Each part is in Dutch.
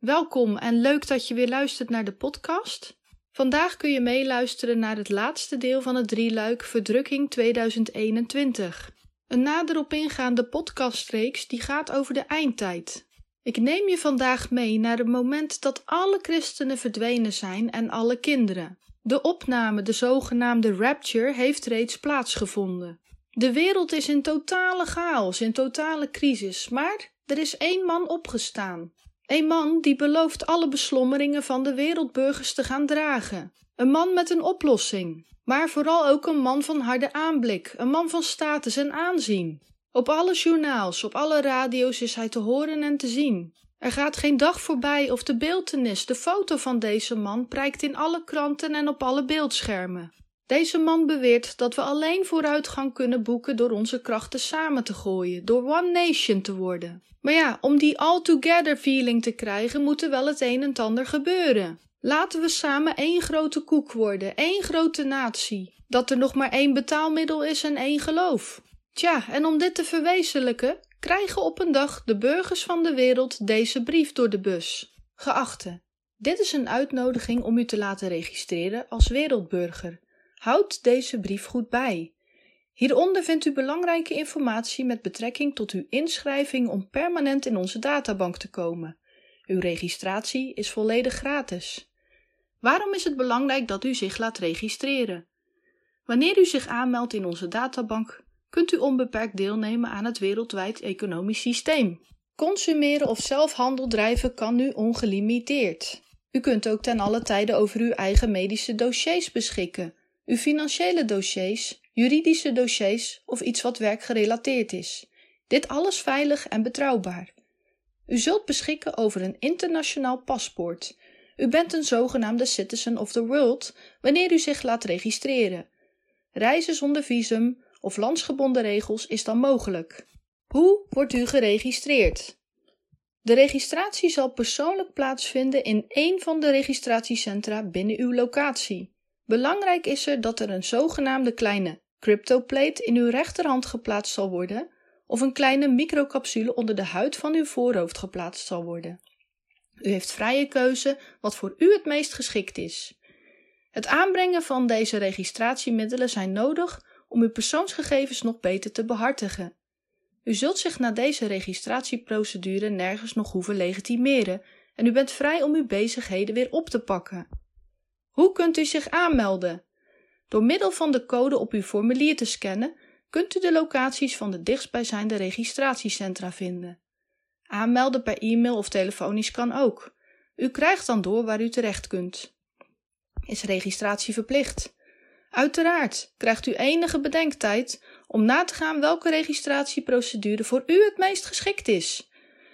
Welkom en leuk dat je weer luistert naar de podcast. Vandaag kun je meeluisteren naar het laatste deel van het drieluik Verdrukking 2021. Een nader op ingaande podcastreeks die gaat over de eindtijd. Ik neem je vandaag mee naar het moment dat alle christenen verdwenen zijn en alle kinderen. De opname, de zogenaamde rapture, heeft reeds plaatsgevonden. De wereld is in totale chaos, in totale crisis, maar er is één man opgestaan. Een man die belooft alle beslommeringen van de wereldburgers te gaan dragen. Een man met een oplossing. Maar vooral ook een man van harde aanblik, een man van status en aanzien. Op alle journaals, op alle radio's is hij te horen en te zien. Er gaat geen dag voorbij of de beeltenis, de foto van deze man, prijkt in alle kranten en op alle beeldschermen. Deze man beweert dat we alleen vooruitgang kunnen boeken door onze krachten samen te gooien, door One Nation te worden. Maar ja, om die all-together feeling te krijgen, moet er wel het een en ander gebeuren. Laten we samen één grote koek worden, één grote natie. Dat er nog maar één betaalmiddel is en één geloof. Tja, en om dit te verwezenlijken, krijgen op een dag de burgers van de wereld deze brief door de bus. Geachte, dit is een uitnodiging om u te laten registreren als wereldburger. Houd deze brief goed bij. Hieronder vindt u belangrijke informatie met betrekking tot uw inschrijving om permanent in onze databank te komen. Uw registratie is volledig gratis. Waarom is het belangrijk dat u zich laat registreren? Wanneer u zich aanmeldt in onze databank, kunt u onbeperkt deelnemen aan het wereldwijd economisch systeem. Consumeren of zelf handel drijven kan nu ongelimiteerd. U kunt ook ten alle tijde over uw eigen medische dossiers beschikken, uw financiële dossiers, juridische dossiers of iets wat werkgerelateerd is. Dit alles veilig en betrouwbaar. U zult beschikken over een internationaal paspoort. U bent een zogenaamde citizen of the world wanneer u zich laat registreren. Reizen zonder visum of landsgebonden regels is dan mogelijk. Hoe wordt u geregistreerd? De registratie zal persoonlijk plaatsvinden in één van de registratiecentra binnen uw locatie. Belangrijk is er dat er een zogenaamde kleine cryptoplate in uw rechterhand geplaatst zal worden of een kleine microcapsule onder de huid van uw voorhoofd geplaatst zal worden. U heeft vrije keuze wat voor u het meest geschikt is. Het aanbrengen van deze registratiemiddelen zijn nodig om uw persoonsgegevens nog beter te behartigen. U zult zich na deze registratieprocedure nergens nog hoeven legitimeren en u bent vrij om uw bezigheden weer op te pakken. Hoe kunt u zich aanmelden? Door middel van de code op uw formulier te scannen, kunt u de locaties van de dichtstbijzijnde registratiecentra vinden. Aanmelden per e-mail of telefonisch kan ook. U krijgt dan door waar u terecht kunt. Is registratie verplicht? Uiteraard krijgt u enige bedenktijd om na te gaan welke registratieprocedure voor u het meest geschikt is.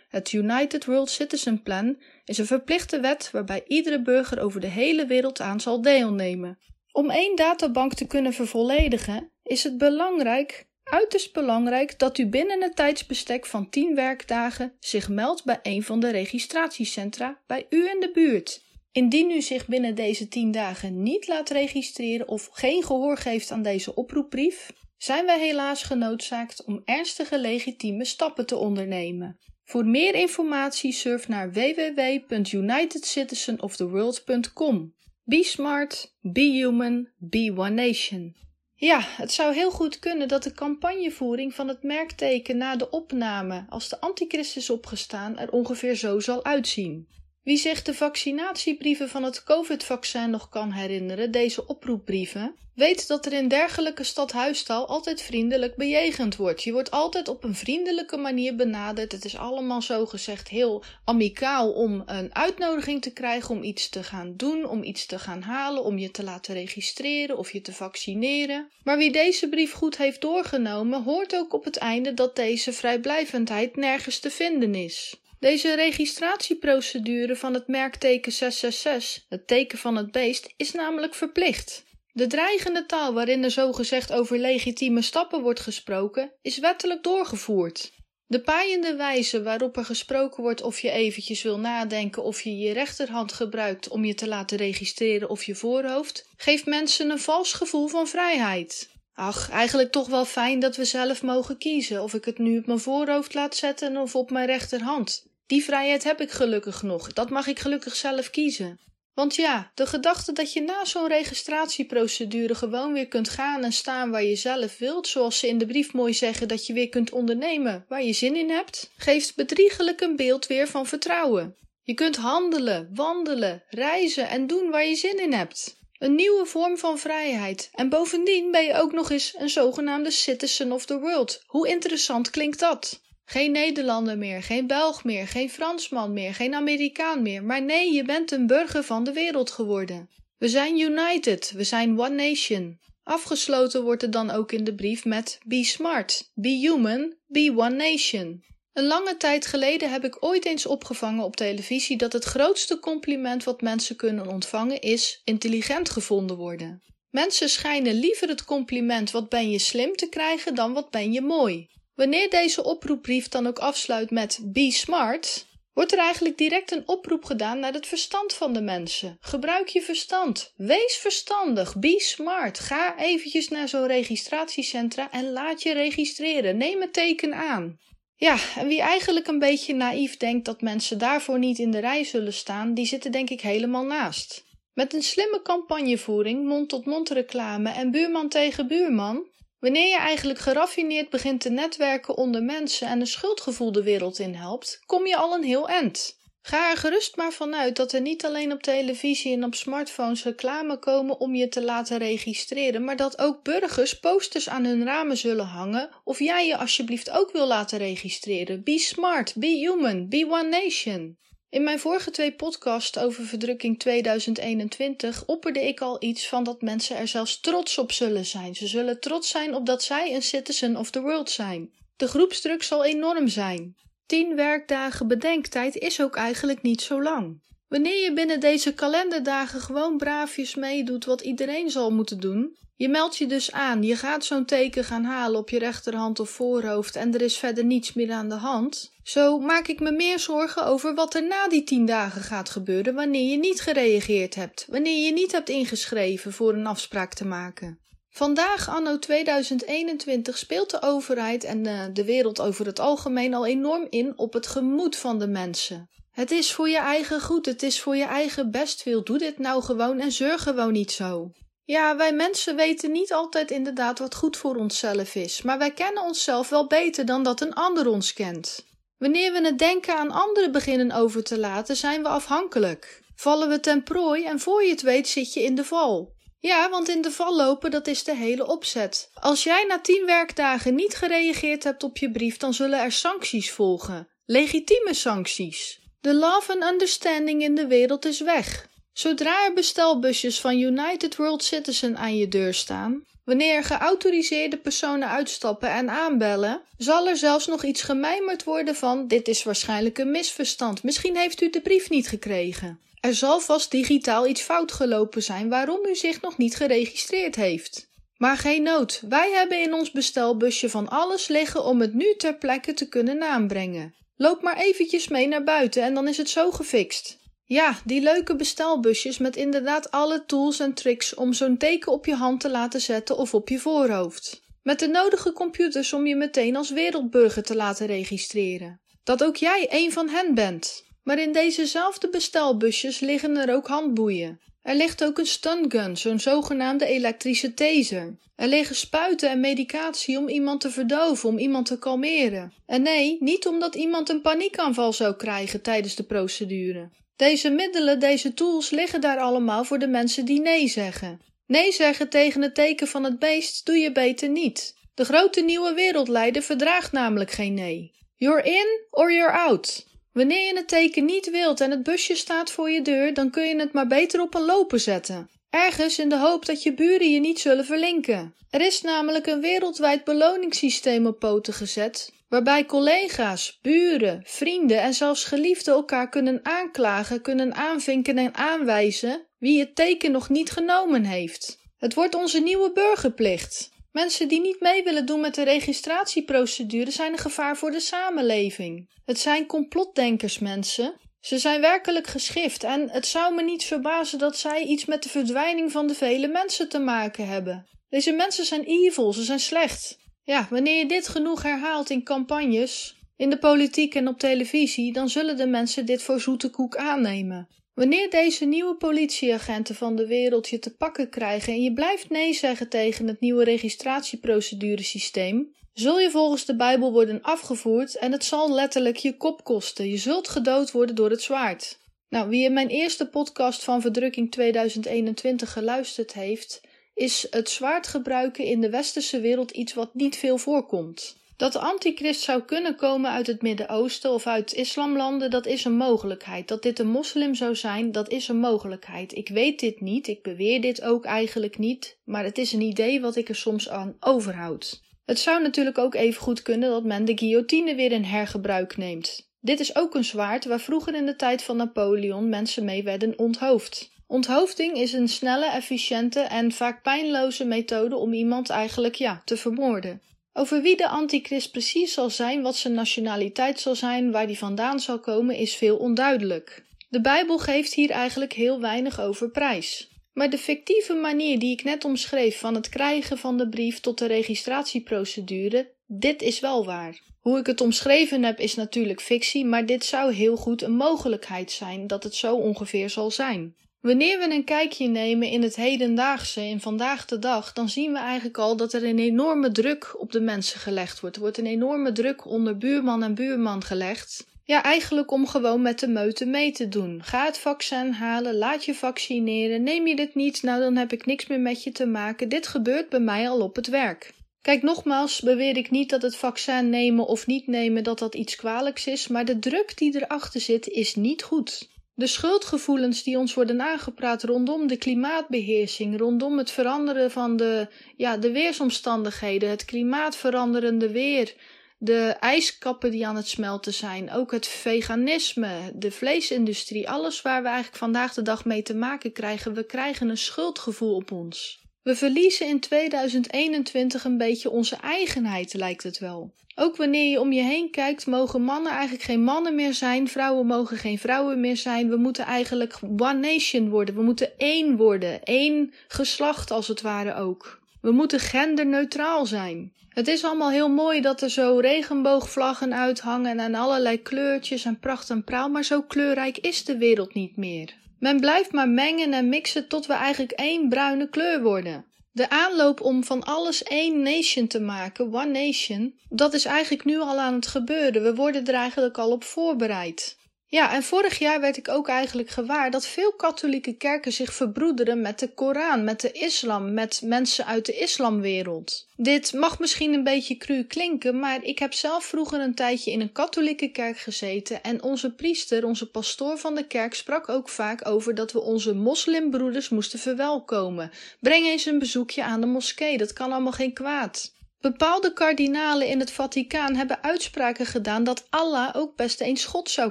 Het United World Citizen Plan is een verplichte wet waarbij iedere burger over de hele wereld aan zal deelnemen. Om één databank te kunnen vervolledigen, is het belangrijk, uiterst belangrijk, dat u binnen een tijdsbestek van 10 werkdagen zich meldt bij een van de registratiecentra bij u in de buurt. Indien u zich binnen deze 10 dagen niet laat registreren of geen gehoor geeft aan deze oproepbrief, zijn wij helaas genoodzaakt om ernstige legitieme stappen te ondernemen. Voor meer informatie surf naar www.unitedcitizenoftheworld.com. Be smart, be human, be one nation. Ja, het zou heel goed kunnen dat de campagnevoering van het merkteken na de opname, als de antichrist is opgestaan, er ongeveer zo zal uitzien. Wie zich de vaccinatiebrieven van het COVID-vaccin nog kan herinneren, deze oproepbrieven, weet dat er in dergelijke stadhuistaal altijd vriendelijk bejegend wordt. Je wordt altijd op een vriendelijke manier benaderd. Het is allemaal zo gezegd heel amicaal om een uitnodiging te krijgen om iets te gaan doen, om iets te gaan halen, om je te laten registreren of je te vaccineren. Maar wie deze brief goed heeft doorgenomen, hoort ook op het einde dat deze vrijblijvendheid nergens te vinden is. Deze registratieprocedure van het merkteken 666, het teken van het beest, is namelijk verplicht. De dreigende taal waarin er zogezegd over legitieme stappen wordt gesproken, is wettelijk doorgevoerd. De paaiende wijze waarop er gesproken wordt of je eventjes wil nadenken of je je rechterhand gebruikt om je te laten registreren of je voorhoofd, geeft mensen een vals gevoel van vrijheid. Ach, eigenlijk toch wel fijn dat we zelf mogen kiezen of ik het nu op mijn voorhoofd laat zetten of op mijn rechterhand. Die vrijheid heb ik gelukkig nog. Dat mag ik gelukkig zelf kiezen. Want ja, de gedachte dat je na zo'n registratieprocedure gewoon weer kunt gaan en staan waar je zelf wilt, zoals ze in de brief mooi zeggen dat je weer kunt ondernemen waar je zin in hebt, geeft bedriegelijk een beeld weer van vertrouwen. Je kunt handelen, wandelen, reizen en doen waar je zin in hebt. Een nieuwe vorm van vrijheid. En bovendien ben je ook nog eens een zogenaamde citizen of the world. Hoe interessant klinkt dat? Geen Nederlander meer, geen Belg meer, geen Fransman meer, geen Amerikaan meer. Maar nee, je bent een burger van de wereld geworden. We zijn united, we zijn one nation. Afgesloten wordt er dan ook in de brief met Be smart, be human, be one nation. Een lange tijd geleden heb ik ooit eens opgevangen op televisie dat het grootste compliment wat mensen kunnen ontvangen is intelligent gevonden worden. Mensen schijnen liever het compliment wat ben je slim te krijgen dan wat ben je mooi. Wanneer deze oproepbrief dan ook afsluit met be smart, wordt er eigenlijk direct een oproep gedaan naar het verstand van de mensen. Gebruik je verstand. Wees verstandig. Be smart. Ga eventjes naar zo'n registratiecentra en laat je registreren. Neem het teken aan. Ja, en wie eigenlijk een beetje naïef denkt dat mensen daarvoor niet in de rij zullen staan, die zitten denk ik helemaal naast. Met een slimme campagnevoering, mond-tot-mond reclame en buurman tegen buurman, wanneer je eigenlijk geraffineerd begint te netwerken onder mensen en een schuldgevoel de wereld in helpt, kom je al een heel eind. Ga er gerust maar vanuit dat er niet alleen op televisie en op smartphones reclame komen om je te laten registreren, maar dat ook burgers posters aan hun ramen zullen hangen of jij je alsjeblieft ook wil laten registreren. Be smart, be human, be one nation. In mijn vorige twee podcasts over verdrukking 2021 opperde ik al iets van dat mensen er zelfs trots op zullen zijn. Ze zullen trots zijn op dat zij een citizen of the world zijn. De groepsdruk zal enorm zijn. Tien werkdagen bedenktijd is ook eigenlijk niet zo lang. Wanneer je binnen deze kalenderdagen gewoon braafjes meedoet wat iedereen zal moeten doen, je meldt je dus aan, je gaat zo'n teken gaan halen op je rechterhand of voorhoofd en er is verder niets meer aan de hand, zo maak ik me meer zorgen over wat er na die tien dagen gaat gebeuren wanneer je niet gereageerd hebt, wanneer je niet hebt ingeschreven voor een afspraak te maken. Vandaag, anno 2021, speelt de overheid en de, de wereld over het algemeen al enorm in op het gemoed van de mensen. Het is voor je eigen goed, het is voor je eigen bestwil. Doe dit nou gewoon en zeur gewoon niet zo. Ja, wij mensen weten niet altijd inderdaad wat goed voor onszelf is, maar wij kennen onszelf wel beter dan dat een ander ons kent. Wanneer we het denken aan anderen beginnen over te laten, zijn we afhankelijk. Vallen we ten prooi en voor je het weet zit je in de val. Ja, want in de val lopen, dat is de hele opzet. Als jij na tien werkdagen niet gereageerd hebt op je brief, dan zullen er sancties volgen. Legitieme sancties. De love and understanding in de wereld is weg. Zodra er bestelbusjes van United World Citizen aan je deur staan, wanneer geautoriseerde personen uitstappen en aanbellen, zal er zelfs nog iets gemijmerd worden van: dit is waarschijnlijk een misverstand. Misschien heeft u de brief niet gekregen. Er zal vast digitaal iets fout gelopen zijn waarom u zich nog niet geregistreerd heeft. Maar geen nood, wij hebben in ons bestelbusje van alles liggen om het nu ter plekke te kunnen naambrengen. Loop maar eventjes mee naar buiten en dan is het zo gefixt. Ja, die leuke bestelbusjes met inderdaad alle tools en tricks om zo'n teken op je hand te laten zetten of op je voorhoofd. Met de nodige computers om je meteen als wereldburger te laten registreren. Dat ook jij een van hen bent. Maar in dezezelfde bestelbusjes liggen er ook handboeien. Er ligt ook een stungun, zo'n zogenaamde elektrische taser. Er liggen spuiten en medicatie om iemand te verdoven, om iemand te kalmeren. En nee, niet omdat iemand een paniekaanval zou krijgen tijdens de procedure. Deze middelen, deze tools liggen daar allemaal voor de mensen die nee zeggen. Nee zeggen tegen het teken van het beest doe je beter niet. De grote nieuwe wereldleider verdraagt namelijk geen nee. You're in or you're out. Wanneer je het teken niet wilt en het busje staat voor je deur, dan kun je het maar beter op een lopen zetten. Ergens in de hoop dat je buren je niet zullen verlinken. Er is namelijk een wereldwijd beloningssysteem op poten gezet, waarbij collega's, buren, vrienden en zelfs geliefden elkaar kunnen aanklagen, kunnen aanvinken en aanwijzen wie het teken nog niet genomen heeft. Het wordt onze nieuwe burgerplicht. Mensen die niet mee willen doen met de registratieprocedure zijn een gevaar voor de samenleving. Het zijn complotdenkers, mensen. Ze zijn werkelijk geschift en het zou me niet verbazen dat zij iets met de verdwijning van de vele mensen te maken hebben. Deze mensen zijn evil, ze zijn slecht. Ja, wanneer je dit genoeg herhaalt in campagnes, in de politiek en op televisie, dan zullen de mensen dit voor zoete koek aannemen. Wanneer deze nieuwe politieagenten van de wereld je te pakken krijgen en je blijft nee zeggen tegen het nieuwe registratieproceduresysteem, zul je volgens de Bijbel worden afgevoerd en het zal letterlijk je kop kosten. Je zult gedood worden door het zwaard. Nou, wie in mijn eerste podcast van Verdrukking 2021 geluisterd heeft, is het zwaard gebruiken in de westerse wereld iets wat niet veel voorkomt. Dat de antichrist zou kunnen komen uit het Midden-Oosten of uit islamlanden, dat is een mogelijkheid. Dat dit een moslim zou zijn, dat is een mogelijkheid. Ik weet dit niet, ik beweer dit ook eigenlijk niet, maar het is een idee wat ik er soms aan overhoud. Het zou natuurlijk ook even goed kunnen dat men de guillotine weer in hergebruik neemt. Dit is ook een zwaard waar vroeger in de tijd van Napoleon mensen mee werden onthoofd. Onthoofding is een snelle, efficiënte en vaak pijnloze methode om iemand eigenlijk ja, te vermoorden. Over wie de antichrist precies zal zijn, wat zijn nationaliteit zal zijn, waar die vandaan zal komen, is veel onduidelijk. De Bijbel geeft hier eigenlijk heel weinig over prijs. Maar de fictieve manier die ik net omschreef van het krijgen van de brief tot de registratieprocedure, dit is wel waar. Hoe ik het omschreven heb is natuurlijk fictie, maar dit zou heel goed een mogelijkheid zijn dat het zo ongeveer zal zijn. Wanneer we een kijkje nemen in het hedendaagse, in vandaag de dag, dan zien we eigenlijk al dat er een enorme druk op de mensen gelegd wordt. Er wordt een enorme druk onder buurman en buurman gelegd. Ja, eigenlijk om gewoon met de meute mee te doen. Ga het vaccin halen, laat je vaccineren. Neem je dit niet, nou dan heb ik niks meer met je te maken. Dit gebeurt bij mij al op het werk. Kijk, nogmaals beweer ik niet dat het vaccin nemen of niet nemen dat dat iets kwalijks is, maar de druk die erachter zit is niet goed. De schuldgevoelens die ons worden aangepraat rondom de klimaatbeheersing, rondom het veranderen van de, ja, de weersomstandigheden, het klimaatveranderende weer, de ijskappen die aan het smelten zijn, ook het veganisme, de vleesindustrie, alles waar we eigenlijk vandaag de dag mee te maken krijgen, we krijgen een schuldgevoel op ons. We verliezen in 2021 een beetje onze eigenheid, lijkt het wel. Ook wanneer je om je heen kijkt, mogen mannen eigenlijk geen mannen meer zijn, vrouwen mogen geen vrouwen meer zijn. We moeten eigenlijk one nation worden, we moeten één worden, één geslacht als het ware ook. We moeten genderneutraal zijn. Het is allemaal heel mooi dat er zo regenboogvlaggen uithangen en allerlei kleurtjes en pracht en praal, maar zo kleurrijk is de wereld niet meer. Men blijft maar mengen en mixen tot we eigenlijk één bruine kleur worden. De aanloop om van alles één nation te maken, one nation, dat is eigenlijk nu al aan het gebeuren. We worden er eigenlijk al op voorbereid. Ja, en vorig jaar werd ik ook eigenlijk gewaar dat veel katholieke kerken zich verbroederen met de Koran, met de islam, met mensen uit de islamwereld. Dit mag misschien een beetje cru klinken, maar ik heb zelf vroeger een tijdje in een katholieke kerk gezeten en onze priester, onze pastoor van de kerk, sprak ook vaak over dat we onze moslimbroeders moesten verwelkomen. Breng eens een bezoekje aan de moskee, dat kan allemaal geen kwaad. Bepaalde kardinalen in het Vaticaan hebben uitspraken gedaan dat Allah ook best eens God zou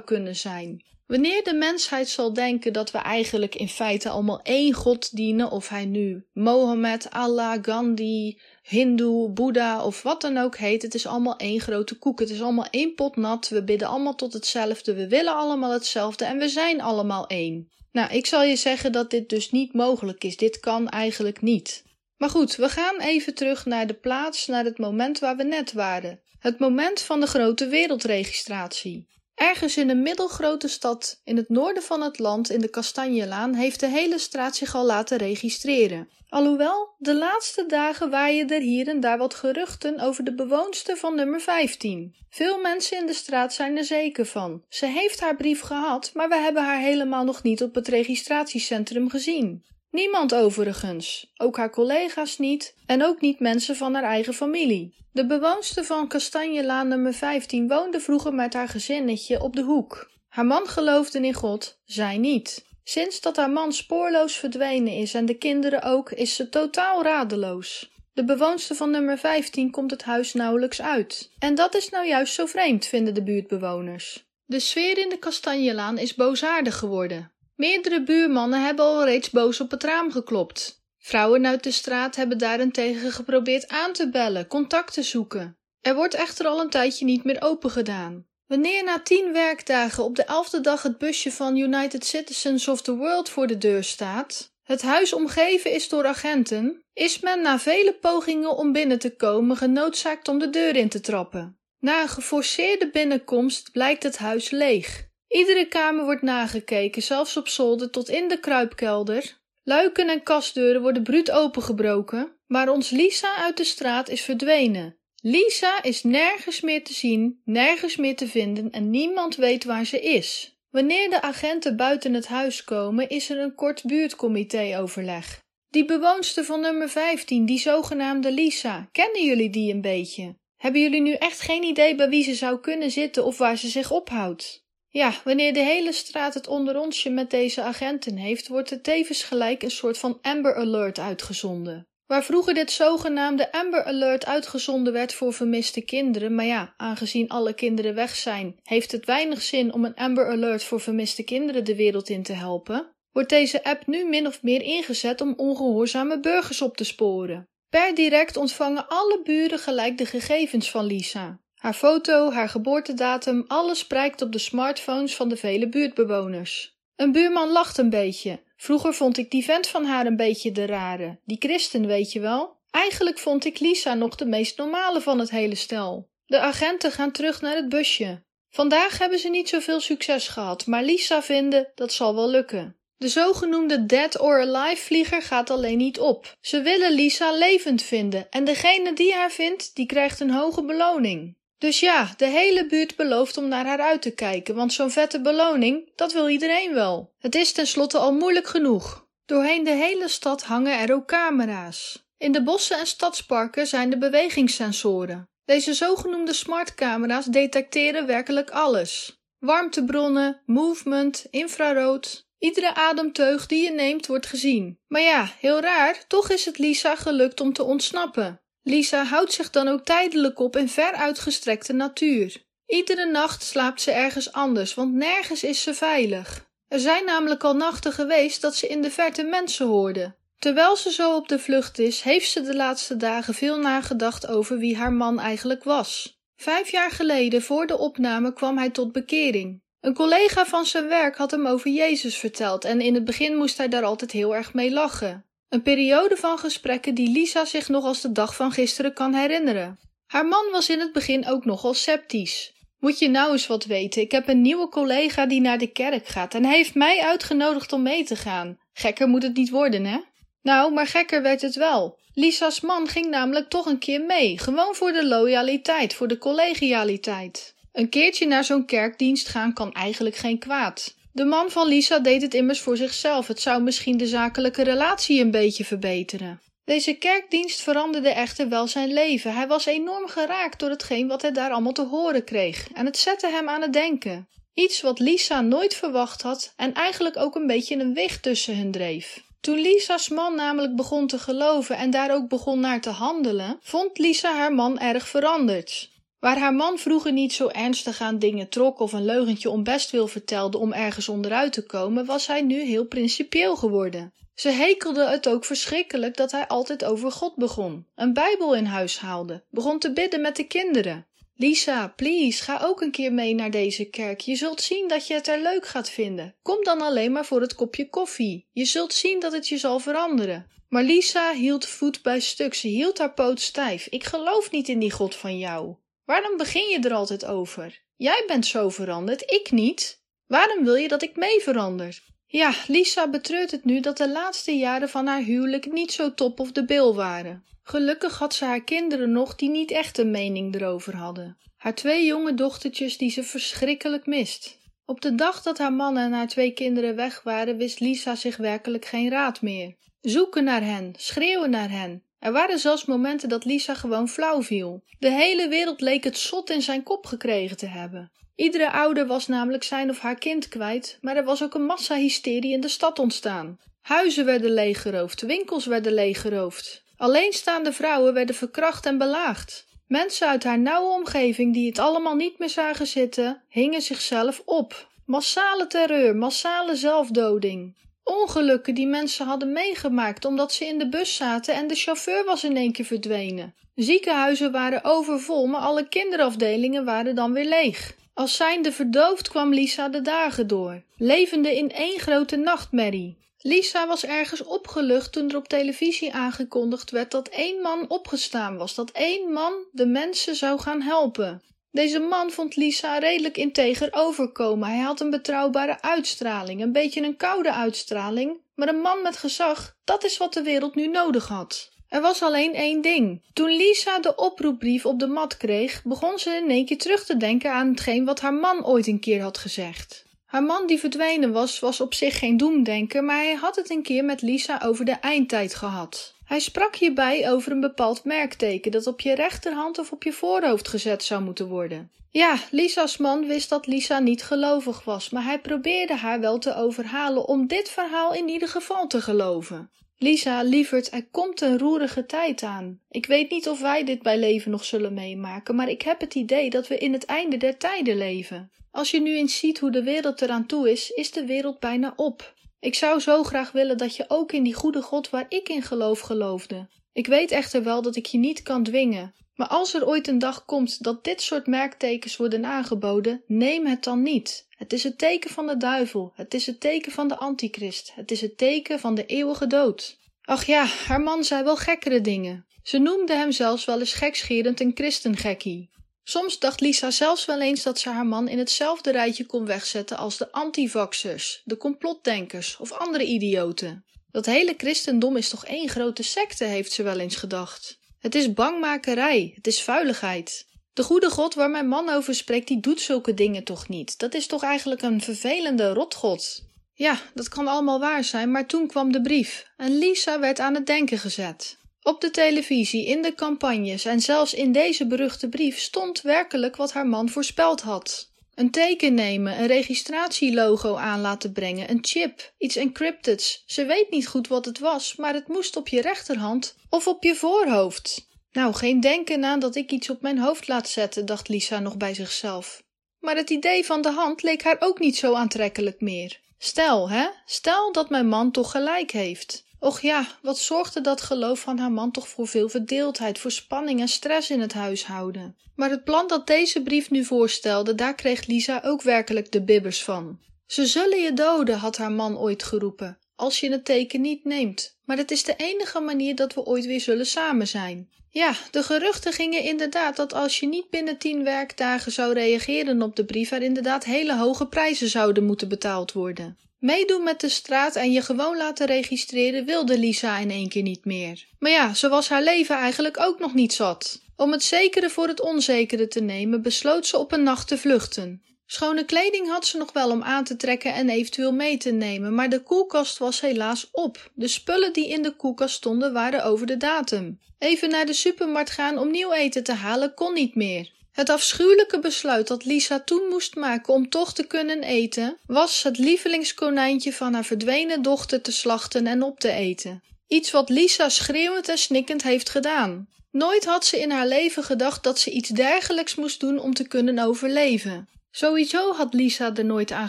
kunnen zijn. Wanneer de mensheid zal denken dat we eigenlijk in feite allemaal één God dienen, of hij nu Mohammed, Allah, Gandhi, Hindoe, Boeddha of wat dan ook heet, het is allemaal één grote koek. Het is allemaal één pot nat. We bidden allemaal tot hetzelfde. We willen allemaal hetzelfde en we zijn allemaal één. Nou, ik zal je zeggen dat dit dus niet mogelijk is. Dit kan eigenlijk niet. Maar goed, we gaan even terug naar de plaats, naar het moment waar we net waren. Het moment van de grote wereldregistratie. Ergens in een middelgrote stad in het noorden van het land, in de Kastanjelaan, heeft de hele straat zich al laten registreren. Alhoewel, de laatste dagen waaien er hier en daar wat geruchten over de bewoonster van nummer 15. Veel mensen in de straat zijn er zeker van. Ze heeft haar brief gehad, maar we hebben haar helemaal nog niet op het registratiecentrum gezien. Niemand overigens, ook haar collega's niet en ook niet mensen van haar eigen familie. De bewoonster van Kastanjelaan nummer 15 woonde vroeger met haar gezinnetje op de hoek. Haar man geloofde in God, zij niet. Sinds dat haar man spoorloos verdwenen is en de kinderen ook, is ze totaal radeloos. De bewoonster van nummer 15 komt het huis nauwelijks uit. En dat is nou juist zo vreemd, vinden de buurtbewoners. De sfeer in de Kastanjelaan is boosaardig geworden. Meerdere buurmannen hebben al reeds boos op het raam geklopt. Vrouwen uit de straat hebben daarentegen geprobeerd aan te bellen, contact te zoeken. Er wordt echter al een tijdje niet meer open gedaan. Wanneer na tien werkdagen op de elfde dag het busje van United Citizens of the World voor de deur staat, het huis omgeven is door agenten, is men na vele pogingen om binnen te komen genoodzaakt om de deur in te trappen. Na een geforceerde binnenkomst blijkt het huis leeg. Iedere kamer wordt nagekeken, zelfs op zolder tot in de kruipkelder. Luiken en kastdeuren worden bruut opengebroken, maar ons Lisa uit de straat is verdwenen. Lisa is nergens meer te zien, nergens meer te vinden en niemand weet waar ze is. Wanneer de agenten buiten het huis komen, is er een kort buurtcomité-overleg. Die bewoonster van nummer 15, die zogenaamde Lisa, kennen jullie die een beetje? Hebben jullie nu echt geen idee bij wie ze zou kunnen zitten of waar ze zich ophoudt? Ja, wanneer de hele straat het onderonsje met deze agenten heeft, wordt er tevens gelijk een soort van Amber Alert uitgezonden. Waar vroeger dit zogenaamde Amber Alert uitgezonden werd voor vermiste kinderen, maar ja, aangezien alle kinderen weg zijn, heeft het weinig zin om een Amber Alert voor vermiste kinderen de wereld in te helpen, wordt deze app nu min of meer ingezet om ongehoorzame burgers op te sporen. Per direct ontvangen alle buren gelijk de gegevens van Lisa. Haar foto, haar geboortedatum, alles prijkt op de smartphones van de vele buurtbewoners. Een buurman lacht een beetje. Vroeger vond ik die vent van haar een beetje de rare. Die christen, weet je wel. Eigenlijk vond ik Lisa nog de meest normale van het hele stel. De agenten gaan terug naar het busje. Vandaag hebben ze niet zoveel succes gehad, maar Lisa vinden dat zal wel lukken. De zogenoemde Dead or Alive vlieger gaat alleen niet op. Ze willen Lisa levend vinden en degene die haar vindt, die krijgt een hoge beloning. Dus ja, de hele buurt belooft om naar haar uit te kijken, want zo'n vette beloning, dat wil iedereen wel. Het is tenslotte al moeilijk genoeg. Doorheen de hele stad hangen er ook camera's. In de bossen en stadsparken zijn de bewegingssensoren. Deze zogenoemde smartcamera's detecteren werkelijk alles. Warmtebronnen, movement, infrarood. Iedere ademteug die je neemt wordt gezien. Maar ja, heel raar, toch is het Lisa gelukt om te ontsnappen. Lisa houdt zich dan ook tijdelijk op in ver uitgestrekte natuur. Iedere nacht slaapt ze ergens anders, want nergens is ze veilig. Er zijn namelijk al nachten geweest dat ze in de verte mensen hoorde. Terwijl ze zo op de vlucht is, heeft ze de laatste dagen veel nagedacht over wie haar man eigenlijk was. Vijf jaar geleden, voor de opname, kwam hij tot bekering. Een collega van zijn werk had hem over Jezus verteld en in het begin moest hij daar altijd heel erg mee lachen. Een periode van gesprekken die Lisa zich nog als de dag van gisteren kan herinneren. Haar man was in het begin ook nogal sceptisch. Moet je nou eens wat weten, ik heb een nieuwe collega die naar de kerk gaat en hij heeft mij uitgenodigd om mee te gaan. Gekker moet het niet worden, hè? Nou, maar gekker werd het wel. Lisa's man ging namelijk toch een keer mee, gewoon voor de loyaliteit, voor de collegialiteit. Een keertje naar zo'n kerkdienst gaan kan eigenlijk geen kwaad. De man van Lisa deed het immers voor zichzelf. Het zou misschien de zakelijke relatie een beetje verbeteren. Deze kerkdienst veranderde echter wel zijn leven. Hij was enorm geraakt door hetgeen wat hij daar allemaal te horen kreeg. En het zette hem aan het denken. Iets wat Lisa nooit verwacht had en eigenlijk ook een beetje een weg tussen hen dreef. Toen Lisa's man namelijk begon te geloven en daar ook begon naar te handelen, vond Lisa haar man erg veranderd. Waar haar man vroeger niet zo ernstig aan dingen trok of een leugentje om bestwil vertelde om ergens onderuit te komen, was hij nu heel principieel geworden. Ze hekelde het ook verschrikkelijk dat hij altijd over God begon, een Bijbel in huis haalde, begon te bidden met de kinderen. Lisa, please, ga ook een keer mee naar deze kerk. Je zult zien dat je het er leuk gaat vinden. Kom dan alleen maar voor het kopje koffie. Je zult zien dat het je zal veranderen. Maar Lisa hield voet bij stuk. Ze hield haar poot stijf. Ik geloof niet in die God van jou. Waarom begin je er altijd over? Jij bent zo veranderd, ik niet. Waarom wil je dat ik mee verander? Ja, Lisa betreurt het nu dat de laatste jaren van haar huwelijk niet zo top of de bil waren. Gelukkig had ze haar kinderen nog die niet echt een mening erover hadden. Haar twee jonge dochtertjes die ze verschrikkelijk mist. Op de dag dat haar man en haar twee kinderen weg waren, wist Lisa zich werkelijk geen raad meer. Zoeken naar hen, schreeuwen naar hen, er waren zelfs momenten dat Lisa gewoon flauw viel. De hele wereld leek het zot in zijn kop gekregen te hebben. Iedere ouder was namelijk zijn of haar kind kwijt, maar er was ook een massahysterie in de stad ontstaan. Huizen werden leeggeroofd, winkels werden leeggeroofd. Alleenstaande vrouwen werden verkracht en belaagd. Mensen uit haar nauwe omgeving die het allemaal niet meer zagen zitten, hingen zichzelf op. Massale terreur, massale zelfdoding. Ongelukken die mensen hadden meegemaakt omdat ze in de bus zaten en de chauffeur was in één keer verdwenen. Ziekenhuizen waren overvol, maar alle kinderafdelingen waren dan weer leeg. Als zijnde verdoofd kwam Lisa de dagen door, levende in één grote nachtmerrie. Lisa was ergens opgelucht toen er op televisie aangekondigd werd dat één man opgestaan was, dat één man de mensen zou gaan helpen. Deze man vond Lisa redelijk integer overkomen. Hij had een betrouwbare uitstraling, een beetje een koude uitstraling, maar een man met gezag, dat is wat de wereld nu nodig had. Er was alleen één ding. Toen Lisa de oproepbrief op de mat kreeg, begon ze in één keer terug te denken aan hetgeen wat haar man ooit een keer had gezegd. Haar man die verdwenen was, was op zich geen doemdenker, maar hij had het een keer met Lisa over de eindtijd gehad. Hij sprak hierbij over een bepaald merkteken dat op je rechterhand of op je voorhoofd gezet zou moeten worden. Ja, Lisa's man wist dat Lisa niet gelovig was, maar hij probeerde haar wel te overhalen om dit verhaal in ieder geval te geloven. Lisa, lieverd, er komt een roerige tijd aan. Ik weet niet of wij dit bij leven nog zullen meemaken, maar ik heb het idee dat we in het einde der tijden leven. Als je nu eens ziet hoe de wereld eraan toe is, is de wereld bijna op. Ik zou zo graag willen dat je ook in die goede God waar ik in geloof geloofde. Ik weet echter wel dat ik je niet kan dwingen. Maar als er ooit een dag komt dat dit soort merktekens worden aangeboden, neem het dan niet. Het is het teken van de duivel, het is het teken van de antichrist, het is het teken van de eeuwige dood. Ach ja, haar man zei wel gekkere dingen. Ze noemde hem zelfs wel eens gekscherend een christengekkie. Soms dacht Lisa zelfs wel eens dat ze haar man in hetzelfde rijtje kon wegzetten als de antivaxers, de complotdenkers of andere idioten. Dat hele christendom is toch één grote secte, heeft ze wel eens gedacht. Het is bangmakerij, het is vuiligheid. De goede God waar mijn man over spreekt, die doet zulke dingen toch niet. Dat is toch eigenlijk een vervelende rotgod. Ja, dat kan allemaal waar zijn, maar toen kwam de brief en Lisa werd aan het denken gezet. Op de televisie, in de campagnes en zelfs in deze beruchte brief stond werkelijk wat haar man voorspeld had. Een teken nemen, een registratielogo aan laten brengen, een chip, iets encrypteds. Ze weet niet goed wat het was, maar het moest op je rechterhand of op je voorhoofd. Nou, geen denken aan dat ik iets op mijn hoofd laat zetten, dacht Lisa nog bij zichzelf. Maar het idee van de hand leek haar ook niet zo aantrekkelijk meer. Stel, hè, stel dat mijn man toch gelijk heeft. Och ja, wat zorgde dat geloof van haar man toch voor veel verdeeldheid, voor spanning en stress in het huishouden. Maar het plan dat deze brief nu voorstelde, daar kreeg Lisa ook werkelijk de bibbers van. Ze zullen je doden, had haar man ooit geroepen, als je het teken niet neemt. Maar het is de enige manier dat we ooit weer zullen samen zijn. Ja, de geruchten gingen inderdaad dat als je niet binnen tien werkdagen zou reageren op de brief, er inderdaad hele hoge prijzen zouden moeten betaald worden. Meedoen met de straat en je gewoon laten registreren wilde Lisa in één keer niet meer. Maar ja, ze was haar leven eigenlijk ook nog niet zat. Om het zekere voor het onzekere te nemen, besloot ze op een nacht te vluchten. Schone kleding had ze nog wel om aan te trekken en eventueel mee te nemen, maar de koelkast was helaas op. De spullen die in de koelkast stonden waren over de datum. Even naar de supermarkt gaan om nieuw eten te halen kon niet meer. Het afschuwelijke besluit dat Lisa toen moest maken om toch te kunnen eten, was het lievelingskonijntje van haar verdwenen dochter te slachten en op te eten. Iets wat Lisa schreeuwend en snikkend heeft gedaan. Nooit had ze in haar leven gedacht dat ze iets dergelijks moest doen om te kunnen overleven. Sowieso had Lisa er nooit aan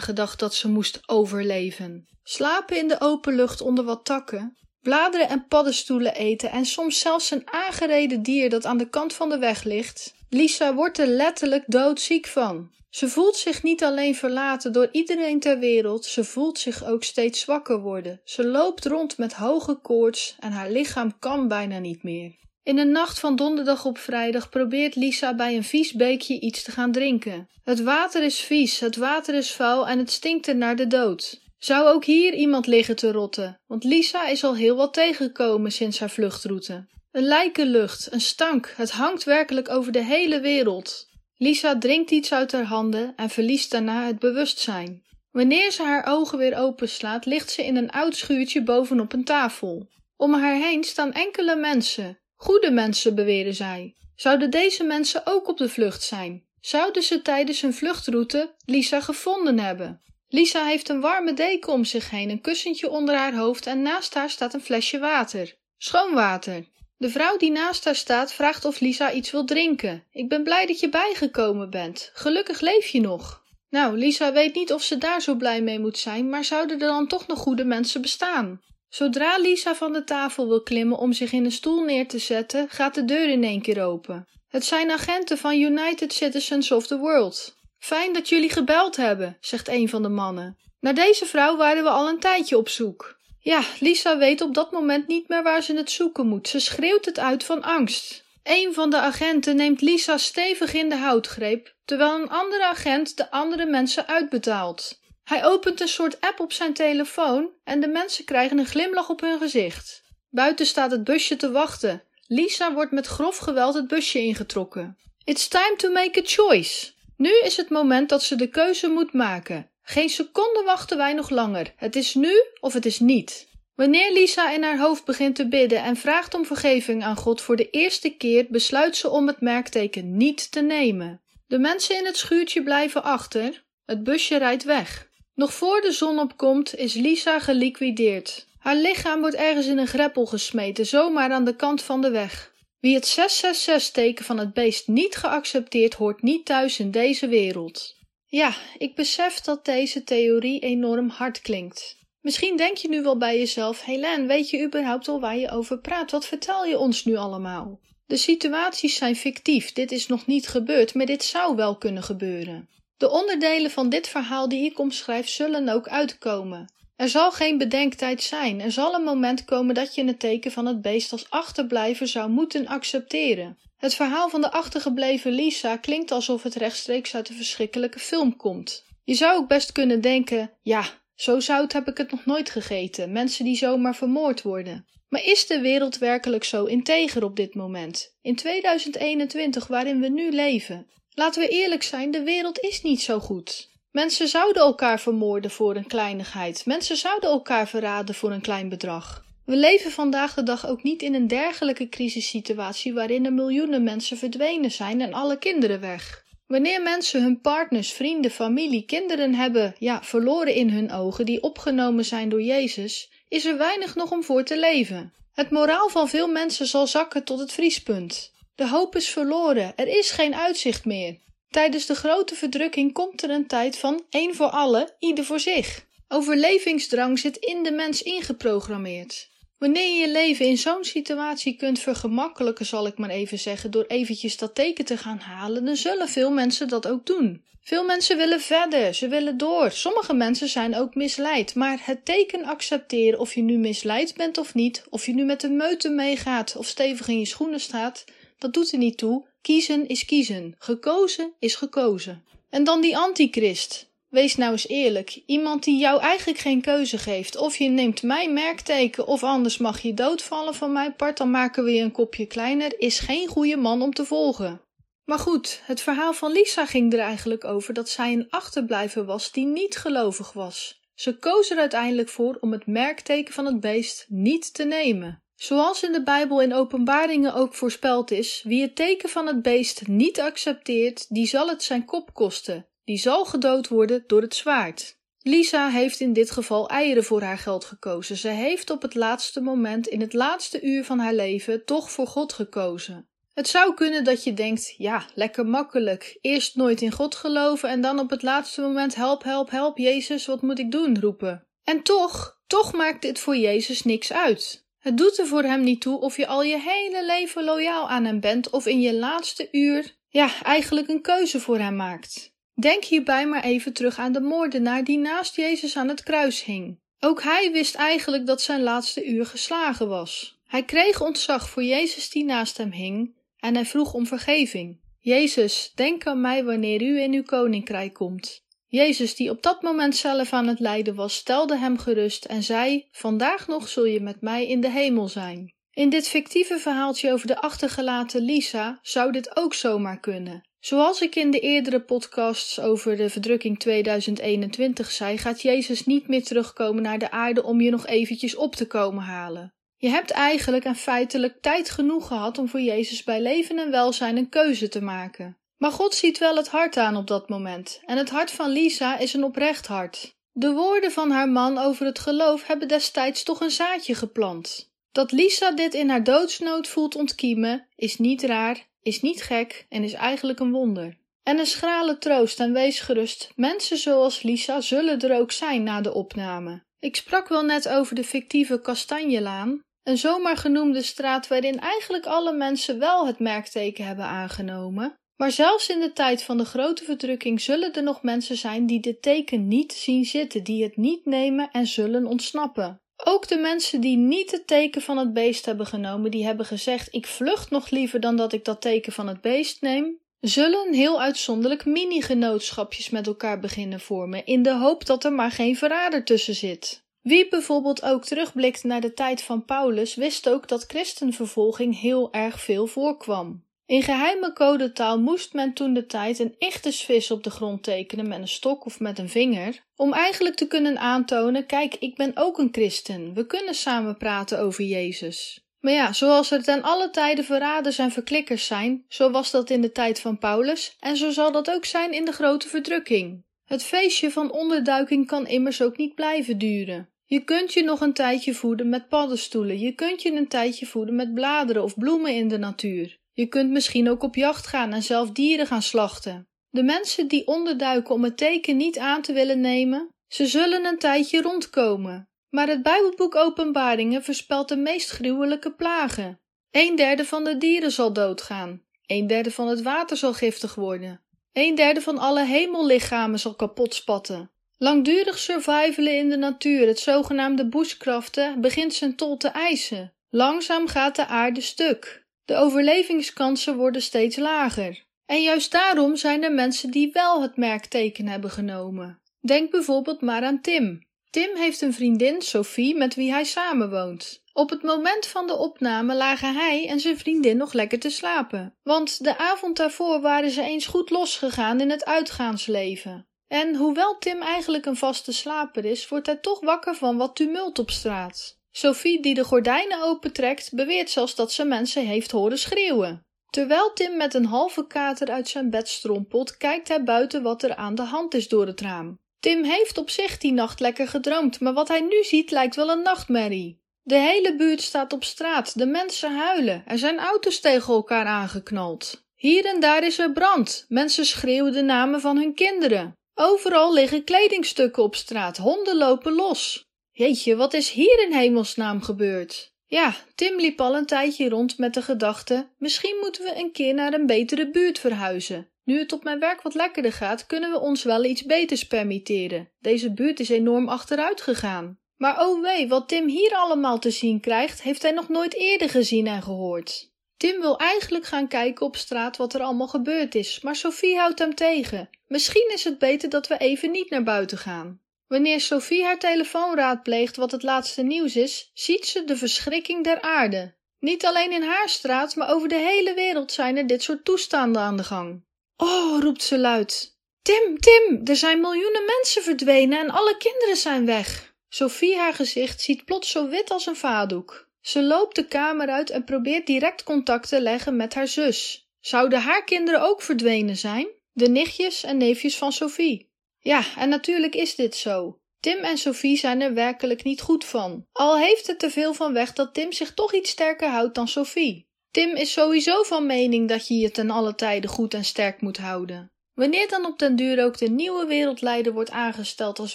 gedacht dat ze moest overleven. Slapen in de open lucht onder wat takken, bladeren en paddenstoelen eten en soms zelfs een aangereden dier dat aan de kant van de weg ligt, Lisa wordt er letterlijk doodziek van. Ze voelt zich niet alleen verlaten door iedereen ter wereld, ze voelt zich ook steeds zwakker worden. Ze loopt rond met hoge koorts en haar lichaam kan bijna niet meer. In de nacht van donderdag op vrijdag probeert Lisa bij een vies beekje iets te gaan drinken. Het water is vies, het water is vuil en het stinkt er naar de dood. Zou ook hier iemand liggen te rotten, want Lisa is al heel wat tegengekomen sinds haar vluchtroute. Een lijkenlucht, een stank, het hangt werkelijk over de hele wereld. Lisa drinkt iets uit haar handen en verliest daarna het bewustzijn. Wanneer ze haar ogen weer openslaat, ligt ze in een oud schuurtje bovenop een tafel. Om haar heen staan enkele mensen. Goede mensen, beweren zij. Zouden deze mensen ook op de vlucht zijn? Zouden ze tijdens hun vluchtroute Lisa gevonden hebben? Lisa heeft een warme deken om zich heen, een kussentje onder haar hoofd en naast haar staat een flesje water. Schoon water. De vrouw die naast haar staat vraagt of Lisa iets wil drinken. Ik ben blij dat je bijgekomen bent. Gelukkig leef je nog. Nou, Lisa weet niet of ze daar zo blij mee moet zijn, maar zouden er dan toch nog goede mensen bestaan? Zodra Lisa van de tafel wil klimmen om zich in een stoel neer te zetten, gaat de deur in één keer open. Het zijn agenten van United Citizens of the World. Fijn dat jullie gebeld hebben, zegt een van de mannen. Naar deze vrouw waren we al een tijdje op zoek. Ja, Lisa weet op dat moment niet meer waar ze het zoeken moet. Ze schreeuwt het uit van angst. Een van de agenten neemt Lisa stevig in de houtgreep, terwijl een andere agent de andere mensen uitbetaalt. Hij opent een soort app op zijn telefoon en de mensen krijgen een glimlach op hun gezicht. Buiten staat het busje te wachten. Lisa wordt met grof geweld het busje ingetrokken. It's time to make a choice. Nu is het moment dat ze de keuze moet maken. Geen seconde wachten wij nog langer. Het is nu of het is niet. Wanneer Lisa in haar hoofd begint te bidden en vraagt om vergeving aan God voor de eerste keer, besluit ze om het merkteken niet te nemen. De mensen in het schuurtje blijven achter. Het busje rijdt weg. Nog voor de zon opkomt, is Lisa geliquideerd. Haar lichaam wordt ergens in een greppel gesmeten, zomaar aan de kant van de weg. Wie het 666-teken van het beest niet geaccepteerd, hoort niet thuis in deze wereld. Ja, ik besef dat deze theorie enorm hard klinkt. Misschien denk je nu wel bij jezelf: Helen, weet je überhaupt al waar je over praat? Wat vertel je ons nu allemaal? De situaties zijn fictief, dit is nog niet gebeurd, maar dit zou wel kunnen gebeuren. De onderdelen van dit verhaal die ik omschrijf zullen ook uitkomen. Er zal geen bedenktijd zijn. Er zal een moment komen dat je het teken van het beest als achterblijver zou moeten accepteren. Het verhaal van de achtergebleven Lisa klinkt alsof het rechtstreeks uit een verschrikkelijke film komt. Je zou ook best kunnen denken: ja, zo zout heb ik het nog nooit gegeten, mensen die zomaar vermoord worden. Maar is de wereld werkelijk zo integer op dit moment? In 2021, waarin we nu leven? Laten we eerlijk zijn, de wereld is niet zo goed. Mensen zouden elkaar vermoorden voor een kleinigheid. Mensen zouden elkaar verraden voor een klein bedrag. We leven vandaag de dag ook niet in een dergelijke crisissituatie waarin er miljoenen mensen verdwenen zijn en alle kinderen weg. Wanneer mensen hun partners, vrienden, familie, kinderen hebben, ja, verloren in hun ogen, die opgenomen zijn door Jezus, is er weinig nog om voor te leven. Het moraal van veel mensen zal zakken tot het vriespunt. De hoop is verloren, er is geen uitzicht meer. Tijdens de grote verdrukking komt er een tijd van één voor allen, ieder voor zich. Overlevingsdrang zit in de mens ingeprogrammeerd. Wanneer je je leven in zo'n situatie kunt vergemakkelijken, zal ik maar even zeggen, door eventjes dat teken te gaan halen, dan zullen veel mensen dat ook doen. Veel mensen willen verder, ze willen door. Sommige mensen zijn ook misleid, maar het teken accepteren of je nu misleid bent of niet, of je nu met de meute meegaat of stevig in je schoenen staat, dat doet er niet toe. Kiezen is kiezen. Gekozen is gekozen. En dan die antichrist. Wees nou eens eerlijk. Iemand die jou eigenlijk geen keuze geeft. Of je neemt mijn merkteken of anders mag je doodvallen van mijn part, dan maken we je een kopje kleiner, is geen goede man om te volgen. Maar goed, het verhaal van Lisa ging er eigenlijk over dat zij een achterblijver was die niet gelovig was. Ze koos er uiteindelijk voor om het merkteken van het beest niet te nemen. Zoals in de Bijbel in Openbaringen ook voorspeld is, wie het teken van het beest niet accepteert, die zal het zijn kop kosten, die zal gedood worden door het zwaard. Lisa heeft in dit geval eieren voor haar geld gekozen. Ze heeft op het laatste moment, in het laatste uur van haar leven, toch voor God gekozen. Het zou kunnen dat je denkt: ja, lekker makkelijk. Eerst nooit in God geloven en dan op het laatste moment: help, help, help, Jezus, wat moet ik doen? roepen. En toch, toch maakt dit voor Jezus niks uit. Het doet er voor hem niet toe of je al je hele leven loyaal aan hem bent of in je laatste uur, ja, eigenlijk een keuze voor hem maakt. Denk hierbij maar even terug aan de moordenaar die naast Jezus aan het kruis hing. Ook hij wist eigenlijk dat zijn laatste uur geslagen was. Hij kreeg ontzag voor Jezus die naast hem hing en hij vroeg om vergeving. Jezus, denk aan mij wanneer u in uw koninkrijk komt. Jezus, die op dat moment zelf aan het lijden was, stelde hem gerust en zei: Vandaag nog zul je met mij in de hemel zijn. In dit fictieve verhaaltje over de achtergelaten Lisa zou dit ook zomaar kunnen. Zoals ik in de eerdere podcasts over de verdrukking 2021 zei, gaat Jezus niet meer terugkomen naar de aarde om je nog eventjes op te komen halen. Je hebt eigenlijk en feitelijk tijd genoeg gehad om voor Jezus bij leven en welzijn een keuze te maken. Maar God ziet wel het hart aan op dat moment, en het hart van Lisa is een oprecht hart. De woorden van haar man over het geloof hebben destijds toch een zaadje geplant. Dat Lisa dit in haar doodsnood voelt ontkiemen, is niet raar, is niet gek en is eigenlijk een wonder. En een schrale troost en wees gerust, mensen zoals Lisa zullen er ook zijn na de opname. Ik sprak wel net over de fictieve Kastanjelaan, een zomaar genoemde straat waarin eigenlijk alle mensen wel het merkteken hebben aangenomen, maar zelfs in de tijd van de grote verdrukking zullen er nog mensen zijn die dit teken niet zien zitten, die het niet nemen en zullen ontsnappen. Ook de mensen die niet het teken van het beest hebben genomen, die hebben gezegd: Ik vlucht nog liever dan dat ik dat teken van het beest neem, zullen heel uitzonderlijk mini-genootschapjes met elkaar beginnen vormen, in de hoop dat er maar geen verrader tussen zit. Wie bijvoorbeeld ook terugblikt naar de tijd van Paulus, wist ook dat christenvervolging heel erg veel voorkwam. In geheime codetaal moest men toen de tijd een ichtersvis op de grond tekenen met een stok of met een vinger, om eigenlijk te kunnen aantonen: kijk, ik ben ook een christen, we kunnen samen praten over Jezus. Maar ja, zoals er ten alle tijden verraders en verklikkers zijn, zo was dat in de tijd van Paulus en zo zal dat ook zijn in de grote verdrukking. Het feestje van onderduiking kan immers ook niet blijven duren. Je kunt je nog een tijdje voeden met paddenstoelen, je kunt je een tijdje voeden met bladeren of bloemen in de natuur. Je kunt misschien ook op jacht gaan en zelf dieren gaan slachten. De mensen die onderduiken om het teken niet aan te willen nemen, ze zullen een tijdje rondkomen. Maar het Bijbelboek Openbaringen voorspelt de meest gruwelijke plagen. Een derde van de dieren zal doodgaan. Een derde van het water zal giftig worden. Een derde van alle hemellichamen zal kapot spatten. Langdurig survivalen in de natuur, het zogenaamde bushcraften, begint zijn tol te eisen. Langzaam gaat de aarde stuk. De overlevingskansen worden steeds lager. En juist daarom zijn er mensen die wel het merkteken hebben genomen. Denk bijvoorbeeld maar aan Tim. Tim heeft een vriendin, Sophie, met wie hij samenwoont. Op het moment van de opname lagen hij en zijn vriendin nog lekker te slapen, want de avond daarvoor waren ze eens goed losgegaan in het uitgaansleven. En hoewel Tim eigenlijk een vaste slaper is, wordt hij toch wakker van wat tumult op straat. Sophie, die de gordijnen opentrekt, beweert zelfs dat ze mensen heeft horen schreeuwen. Terwijl Tim met een halve kater uit zijn bed strompelt, kijkt hij buiten wat er aan de hand is door het raam. Tim heeft op zich die nacht lekker gedroomd, maar wat hij nu ziet lijkt wel een nachtmerrie. De hele buurt staat op straat, de mensen huilen, er zijn auto's tegen elkaar aangeknald. Hier en daar is er brand, mensen schreeuwen de namen van hun kinderen. Overal liggen kledingstukken op straat, honden lopen los. Jeetje, wat is hier in hemelsnaam gebeurd? Ja, Tim liep al een tijdje rond met de gedachte: misschien moeten we een keer naar een betere buurt verhuizen. Nu het op mijn werk wat lekkerder gaat, kunnen we ons wel iets beters permitteren. Deze buurt is enorm achteruit gegaan. Maar oh wee, wat Tim hier allemaal te zien krijgt, heeft hij nog nooit eerder gezien en gehoord. Tim wil eigenlijk gaan kijken op straat wat er allemaal gebeurd is, maar Sophie houdt hem tegen. Misschien is het beter dat we even niet naar buiten gaan. Wanneer Sophie haar telefoon raadpleegt wat het laatste nieuws is, ziet ze de verschrikking der aarde. Niet alleen in haar straat, maar over de hele wereld zijn er dit soort toestanden aan de gang. Oh, roept ze luid. Tim, Tim, er zijn miljoenen mensen verdwenen en alle kinderen zijn weg. Sophie haar gezicht ziet plots zo wit als een vadoek. Ze loopt de kamer uit en probeert direct contact te leggen met haar zus. Zouden haar kinderen ook verdwenen zijn? De nichtjes en neefjes van Sophie. Ja, en natuurlijk is dit zo. Tim en Sophie zijn er werkelijk niet goed van. Al heeft het er veel van weg dat Tim zich toch iets sterker houdt dan Sophie. Tim is sowieso van mening dat je je ten alle tijde goed en sterk moet houden. Wanneer dan op den duur ook de nieuwe wereldleider wordt aangesteld als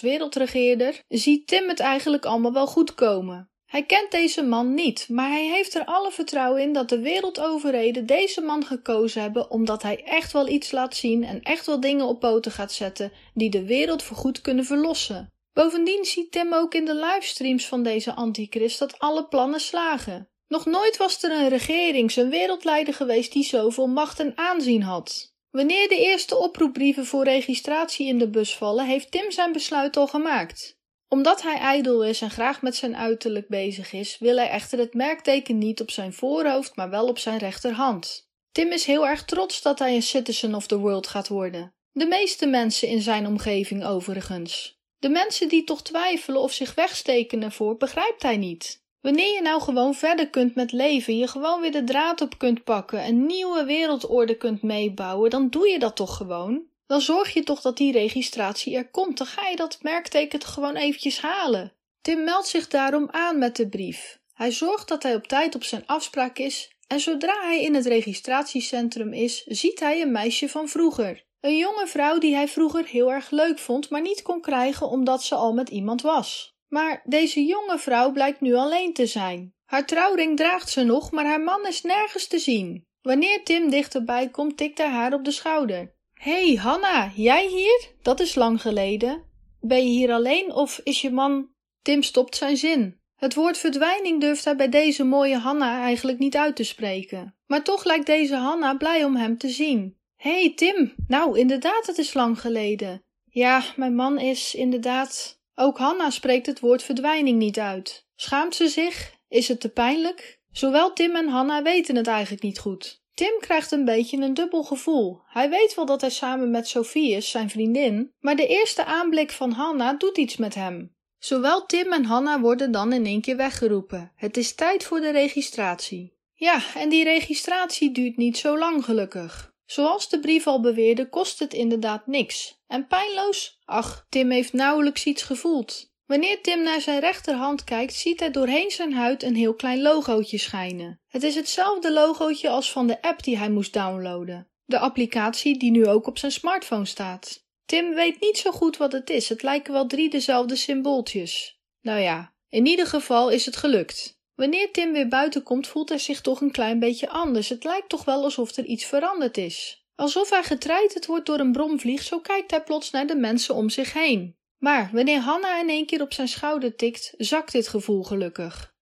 wereldregeerder, ziet Tim het eigenlijk allemaal wel goed komen. Hij kent deze man niet, maar hij heeft er alle vertrouwen in dat de wereldoverheden deze man gekozen hebben omdat hij echt wel iets laat zien en echt wel dingen op poten gaat zetten die de wereld voorgoed kunnen verlossen. Bovendien ziet Tim ook in de livestreams van deze antichrist dat alle plannen slagen. Nog nooit was er een regering, een wereldleider geweest die zoveel macht en aanzien had. Wanneer de eerste oproepbrieven voor registratie in de bus vallen, heeft Tim zijn besluit al gemaakt omdat hij ijdel is en graag met zijn uiterlijk bezig is, wil hij echter het merkteken niet op zijn voorhoofd, maar wel op zijn rechterhand. Tim is heel erg trots dat hij een citizen of the world gaat worden. De meeste mensen in zijn omgeving overigens. De mensen die toch twijfelen of zich wegsteken ervoor, begrijpt hij niet. Wanneer je nou gewoon verder kunt met leven, je gewoon weer de draad op kunt pakken, een nieuwe wereldorde kunt meebouwen, dan doe je dat toch gewoon dan zorg je toch dat die registratie er komt. Dan ga je dat merkteken gewoon eventjes halen. Tim meldt zich daarom aan met de brief. Hij zorgt dat hij op tijd op zijn afspraak is en zodra hij in het registratiecentrum is, ziet hij een meisje van vroeger. Een jonge vrouw die hij vroeger heel erg leuk vond, maar niet kon krijgen omdat ze al met iemand was. Maar deze jonge vrouw blijkt nu alleen te zijn. Haar trouwring draagt ze nog, maar haar man is nergens te zien. Wanneer Tim dichterbij komt, tikt hij haar op de schouder hey, Hanna, jij hier? Dat is lang geleden. Ben je hier alleen of is je man. Tim stopt zijn zin. Het woord verdwijning durft hij bij deze mooie Hanna eigenlijk niet uit te spreken. Maar toch lijkt deze Hanna blij om hem te zien. Hé, hey, Tim, nou inderdaad, het is lang geleden. Ja, mijn man is inderdaad. Ook Hanna spreekt het woord verdwijning niet uit. Schaamt ze zich? Is het te pijnlijk? Zowel Tim en Hanna weten het eigenlijk niet goed. Tim krijgt een beetje een dubbel gevoel. Hij weet wel dat hij samen met Sophie is, zijn vriendin, maar de eerste aanblik van Hanna doet iets met hem. Zowel Tim en Hanna worden dan in één keer weggeroepen. Het is tijd voor de registratie. Ja, en die registratie duurt niet zo lang gelukkig. Zoals de brief al beweerde, kost het inderdaad niks. En pijnloos? Ach, Tim heeft nauwelijks iets gevoeld. Wanneer Tim naar zijn rechterhand kijkt, ziet hij doorheen zijn huid een heel klein logootje schijnen. Het is hetzelfde logootje als van de app die hij moest downloaden. De applicatie die nu ook op zijn smartphone staat. Tim weet niet zo goed wat het is. Het lijken wel drie dezelfde symbooltjes. Nou ja, in ieder geval is het gelukt. Wanneer Tim weer buiten komt, voelt hij zich toch een klein beetje anders. Het lijkt toch wel alsof er iets veranderd is. Alsof hij getreiterd wordt door een bromvlieg, zo kijkt hij plots naar de mensen om zich heen. Maar wanneer Hanna in één keer op zijn schouder tikt, zakt dit gevoel gelukkig.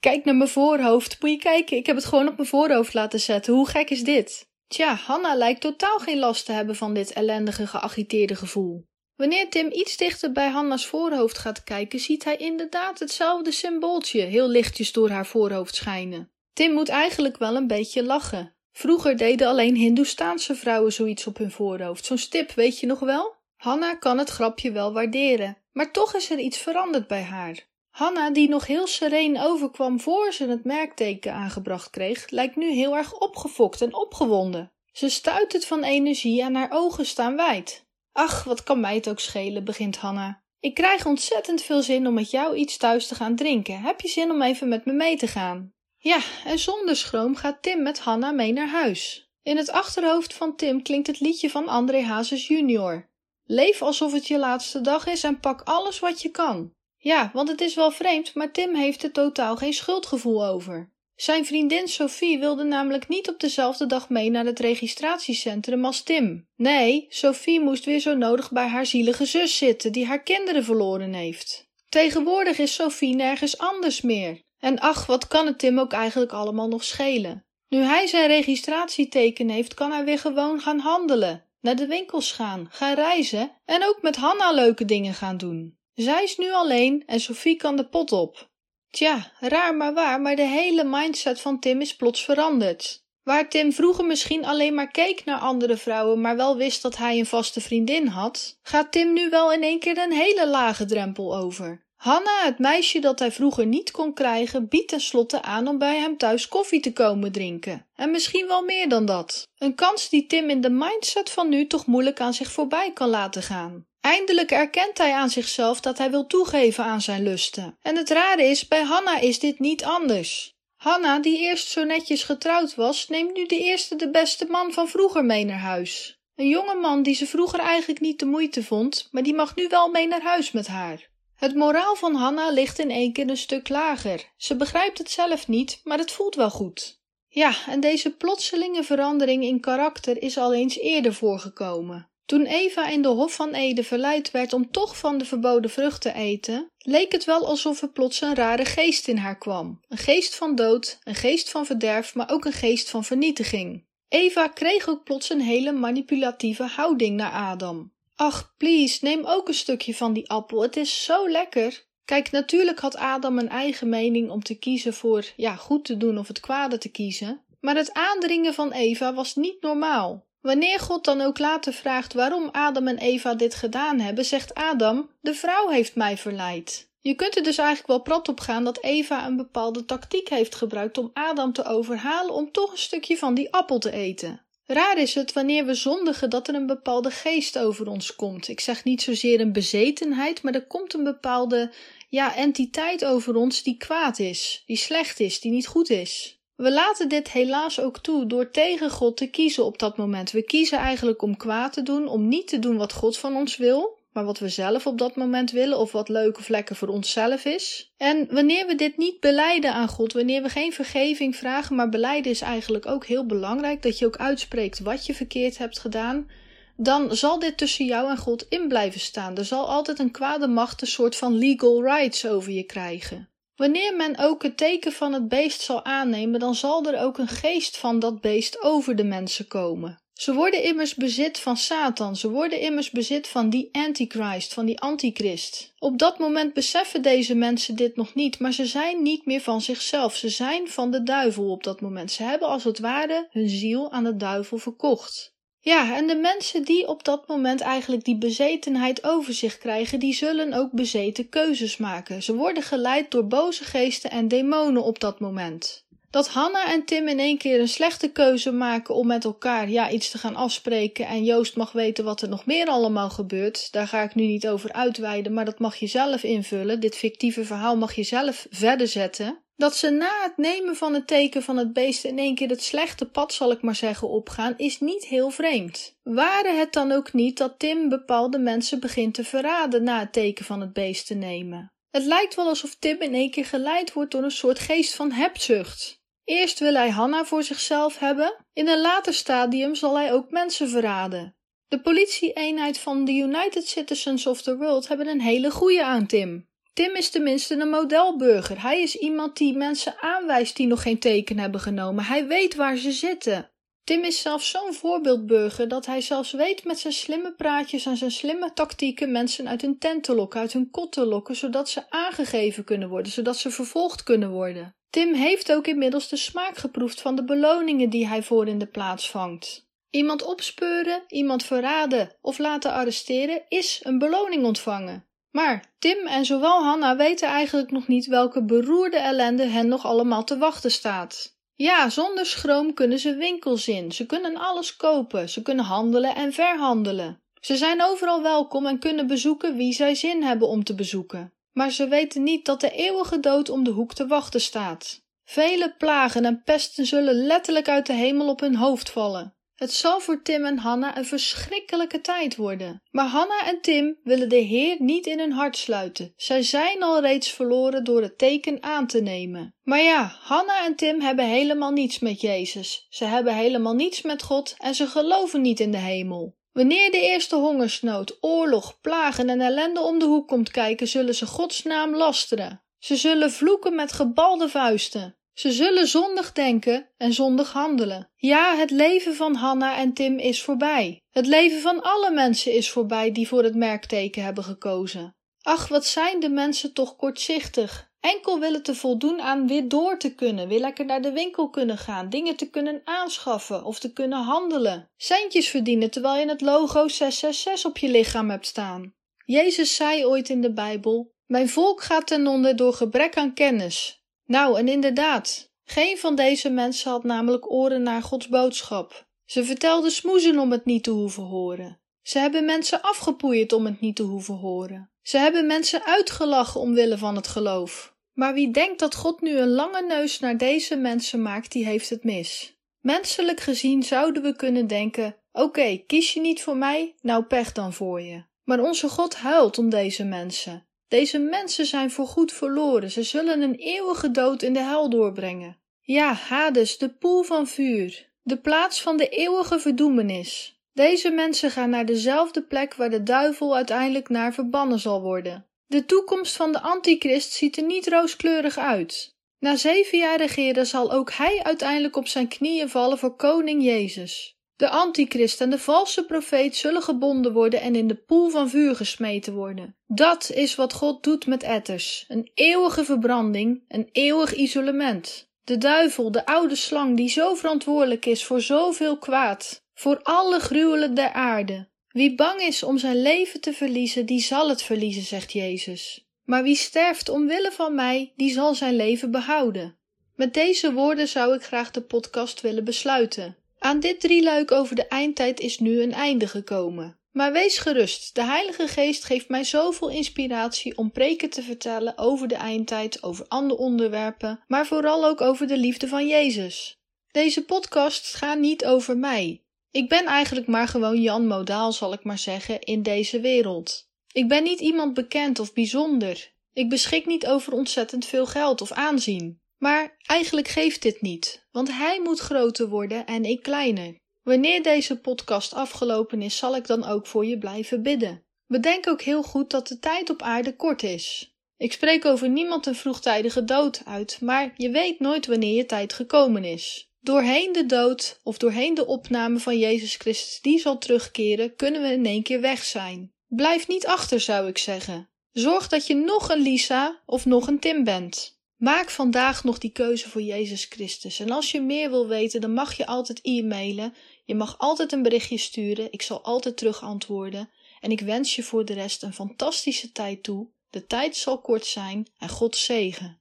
Kijk naar mijn voorhoofd. Moet je kijken, ik heb het gewoon op mijn voorhoofd laten zetten. Hoe gek is dit? Tja, Hanna lijkt totaal geen last te hebben van dit ellendige, geagiteerde gevoel. Wanneer Tim iets dichter bij Hanna's voorhoofd gaat kijken, ziet hij inderdaad hetzelfde symbooltje heel lichtjes door haar voorhoofd schijnen. Tim moet eigenlijk wel een beetje lachen. Vroeger deden alleen Hindoestaanse vrouwen zoiets op hun voorhoofd. Zo'n stip, weet je nog wel? Hanna kan het grapje wel waarderen, maar toch is er iets veranderd bij haar. Hanna, die nog heel sereen overkwam voor ze het merkteken aangebracht kreeg, lijkt nu heel erg opgefokt en opgewonden. Ze stuitert van energie en haar ogen staan wijd. Ach, wat kan mij het ook schelen, begint Hanna. Ik krijg ontzettend veel zin om met jou iets thuis te gaan drinken. Heb je zin om even met me mee te gaan? Ja, en zonder schroom gaat Tim met Hanna mee naar huis. In het achterhoofd van Tim klinkt het liedje van André Hazes junior. Leef alsof het je laatste dag is en pak alles wat je kan. Ja, want het is wel vreemd, maar Tim heeft er totaal geen schuldgevoel over. Zijn vriendin Sophie wilde namelijk niet op dezelfde dag mee naar het registratiecentrum als Tim. Nee, Sophie moest weer zo nodig bij haar zielige zus zitten, die haar kinderen verloren heeft. Tegenwoordig is Sophie nergens anders meer. En ach, wat kan het Tim ook eigenlijk allemaal nog schelen? Nu hij zijn registratieteken heeft, kan hij weer gewoon gaan handelen naar de winkels gaan, gaan reizen en ook met Hanna leuke dingen gaan doen. Zij is nu alleen en Sophie kan de pot op. Tja, raar maar waar, maar de hele mindset van Tim is plots veranderd. Waar Tim vroeger misschien alleen maar keek naar andere vrouwen, maar wel wist dat hij een vaste vriendin had, gaat Tim nu wel in één keer een hele lage drempel over. Hanna, het meisje dat hij vroeger niet kon krijgen, biedt tenslotte aan om bij hem thuis koffie te komen drinken. En misschien wel meer dan dat. Een kans die Tim in de mindset van nu toch moeilijk aan zich voorbij kan laten gaan. Eindelijk erkent hij aan zichzelf dat hij wil toegeven aan zijn lusten. En het rare is, bij Hanna is dit niet anders. Hanna, die eerst zo netjes getrouwd was, neemt nu de eerste de beste man van vroeger mee naar huis. Een jonge man die ze vroeger eigenlijk niet de moeite vond, maar die mag nu wel mee naar huis met haar. Het moraal van Hanna ligt in één keer een stuk lager. Ze begrijpt het zelf niet, maar het voelt wel goed. Ja, en deze plotselinge verandering in karakter is al eens eerder voorgekomen. Toen Eva in de Hof van Ede verleid werd om toch van de verboden vrucht te eten, leek het wel alsof er plots een rare geest in haar kwam. Een geest van dood, een geest van verderf, maar ook een geest van vernietiging. Eva kreeg ook plots een hele manipulatieve houding naar Adam. Ach, please, neem ook een stukje van die appel. Het is zo lekker. Kijk, natuurlijk had Adam een eigen mening om te kiezen voor ja, goed te doen of het kwade te kiezen. Maar het aandringen van Eva was niet normaal. Wanneer God dan ook later vraagt waarom Adam en Eva dit gedaan hebben, zegt Adam: De vrouw heeft mij verleid. Je kunt er dus eigenlijk wel prat op gaan dat Eva een bepaalde tactiek heeft gebruikt om Adam te overhalen om toch een stukje van die appel te eten. Raar is het wanneer we zondigen dat er een bepaalde geest over ons komt. Ik zeg niet zozeer een bezetenheid, maar er komt een bepaalde ja, entiteit over ons die kwaad is, die slecht is, die niet goed is. We laten dit helaas ook toe door tegen God te kiezen op dat moment. We kiezen eigenlijk om kwaad te doen, om niet te doen wat God van ons wil maar wat we zelf op dat moment willen of wat leuke vlekken voor onszelf is. En wanneer we dit niet beleiden aan God, wanneer we geen vergeving vragen, maar beleiden is eigenlijk ook heel belangrijk, dat je ook uitspreekt wat je verkeerd hebt gedaan, dan zal dit tussen jou en God in blijven staan. Er zal altijd een kwade macht een soort van legal rights over je krijgen. Wanneer men ook het teken van het beest zal aannemen, dan zal er ook een geest van dat beest over de mensen komen. Ze worden immers bezit van Satan, ze worden immers bezit van die antichrist, van die antichrist. Op dat moment beseffen deze mensen dit nog niet, maar ze zijn niet meer van zichzelf, ze zijn van de duivel op dat moment. Ze hebben als het ware hun ziel aan de duivel verkocht. Ja, en de mensen die op dat moment eigenlijk die bezetenheid over zich krijgen, die zullen ook bezeten keuzes maken. Ze worden geleid door boze geesten en demonen op dat moment. Dat Hanna en Tim in één keer een slechte keuze maken om met elkaar ja, iets te gaan afspreken en Joost mag weten wat er nog meer allemaal gebeurt, daar ga ik nu niet over uitweiden, maar dat mag je zelf invullen. Dit fictieve verhaal mag je zelf verder zetten. Dat ze na het nemen van het teken van het beest in één keer het slechte pad, zal ik maar zeggen, opgaan, is niet heel vreemd. Waren het dan ook niet dat Tim bepaalde mensen begint te verraden na het teken van het beest te nemen? Het lijkt wel alsof Tim in één keer geleid wordt door een soort geest van hebzucht. Eerst wil hij Hanna voor zichzelf hebben, in een later stadium zal hij ook mensen verraden. De politie-eenheid van de United Citizens of the World hebben een hele goede aan Tim. Tim is tenminste een modelburger. Hij is iemand die mensen aanwijst die nog geen teken hebben genomen. Hij weet waar ze zitten. Tim is zelfs zo'n voorbeeldburger dat hij zelfs weet met zijn slimme praatjes en zijn slimme tactieken mensen uit hun tent te lokken, uit hun kot te lokken, zodat ze aangegeven kunnen worden, zodat ze vervolgd kunnen worden. Tim heeft ook inmiddels de smaak geproefd van de beloningen die hij voor in de plaats vangt. Iemand opspeuren, iemand verraden of laten arresteren is een beloning ontvangen. Maar Tim en zowel Hanna weten eigenlijk nog niet welke beroerde ellende hen nog allemaal te wachten staat. Ja, zonder schroom kunnen ze winkels in, ze kunnen alles kopen, ze kunnen handelen en verhandelen. Ze zijn overal welkom en kunnen bezoeken wie zij zin hebben om te bezoeken. Maar ze weten niet dat de eeuwige dood om de hoek te wachten staat. Vele plagen en pesten zullen letterlijk uit de hemel op hun hoofd vallen. Het zal voor Tim en Hanna een verschrikkelijke tijd worden. Maar Hanna en Tim willen de Heer niet in hun hart sluiten. Zij zijn al reeds verloren door het teken aan te nemen. Maar ja, Hanna en Tim hebben helemaal niets met Jezus. Ze hebben helemaal niets met God en ze geloven niet in de hemel. Wanneer de eerste hongersnood, oorlog, plagen en ellende om de hoek komt kijken, zullen ze Gods naam lasteren. Ze zullen vloeken met gebalde vuisten. Ze zullen zondig denken en zondig handelen. Ja, het leven van Hanna en Tim is voorbij. Het leven van alle mensen is voorbij die voor het merkteken hebben gekozen. Ach, wat zijn de mensen toch kortzichtig. Enkel willen te voldoen aan weer door te kunnen, weer lekker naar de winkel kunnen gaan, dingen te kunnen aanschaffen of te kunnen handelen. Centjes verdienen terwijl je het logo 666 op je lichaam hebt staan. Jezus zei ooit in de Bijbel: Mijn volk gaat ten onder door gebrek aan kennis. Nou, en inderdaad, geen van deze mensen had namelijk oren naar Gods boodschap. Ze vertelden smoezen om het niet te hoeven horen. Ze hebben mensen afgepoeierd om het niet te hoeven horen. Ze hebben mensen uitgelachen omwille van het geloof. Maar wie denkt dat God nu een lange neus naar deze mensen maakt, die heeft het mis. Menselijk gezien zouden we kunnen denken: oké, kies je niet voor mij, nou pech dan voor je. Maar onze God huilt om deze mensen. Deze mensen zijn voorgoed verloren, ze zullen een eeuwige dood in de hel doorbrengen. Ja, Hades, de poel van vuur, de plaats van de eeuwige verdoemenis. Deze mensen gaan naar dezelfde plek waar de duivel uiteindelijk naar verbannen zal worden. De toekomst van de antichrist ziet er niet rooskleurig uit. Na zeven jaar regeren zal ook hij uiteindelijk op zijn knieën vallen voor koning Jezus. De antichrist en de valse profeet zullen gebonden worden en in de poel van vuur gesmeten worden. Dat is wat God doet met etters: een eeuwige verbranding, een eeuwig isolement. De duivel, de oude slang die zo verantwoordelijk is voor zoveel kwaad, voor alle gruwelen der aarde, wie bang is om zijn leven te verliezen, die zal het verliezen, zegt Jezus. Maar wie sterft omwille van mij, die zal zijn leven behouden. Met deze woorden zou ik graag de podcast willen besluiten. Aan dit drieluik over de eindtijd is nu een einde gekomen. Maar wees gerust, de Heilige Geest geeft mij zoveel inspiratie om preken te vertellen over de eindtijd, over andere onderwerpen, maar vooral ook over de liefde van Jezus. Deze podcast gaat niet over mij. Ik ben eigenlijk maar gewoon Jan Modaal, zal ik maar zeggen, in deze wereld. Ik ben niet iemand bekend of bijzonder. Ik beschik niet over ontzettend veel geld of aanzien. Maar eigenlijk geeft dit niet, want hij moet groter worden en ik kleiner. Wanneer deze podcast afgelopen is, zal ik dan ook voor je blijven bidden. Bedenk ook heel goed dat de tijd op aarde kort is. Ik spreek over niemand een vroegtijdige dood uit, maar je weet nooit wanneer je tijd gekomen is. Doorheen de dood of doorheen de opname van Jezus Christus die zal terugkeren, kunnen we in één keer weg zijn. Blijf niet achter, zou ik zeggen. Zorg dat je nog een Lisa of nog een Tim bent. Maak vandaag nog die keuze voor Jezus Christus. En als je meer wil weten, dan mag je altijd e-mailen. Je mag altijd een berichtje sturen. Ik zal altijd terug antwoorden. En ik wens je voor de rest een fantastische tijd toe. De tijd zal kort zijn en God zegen.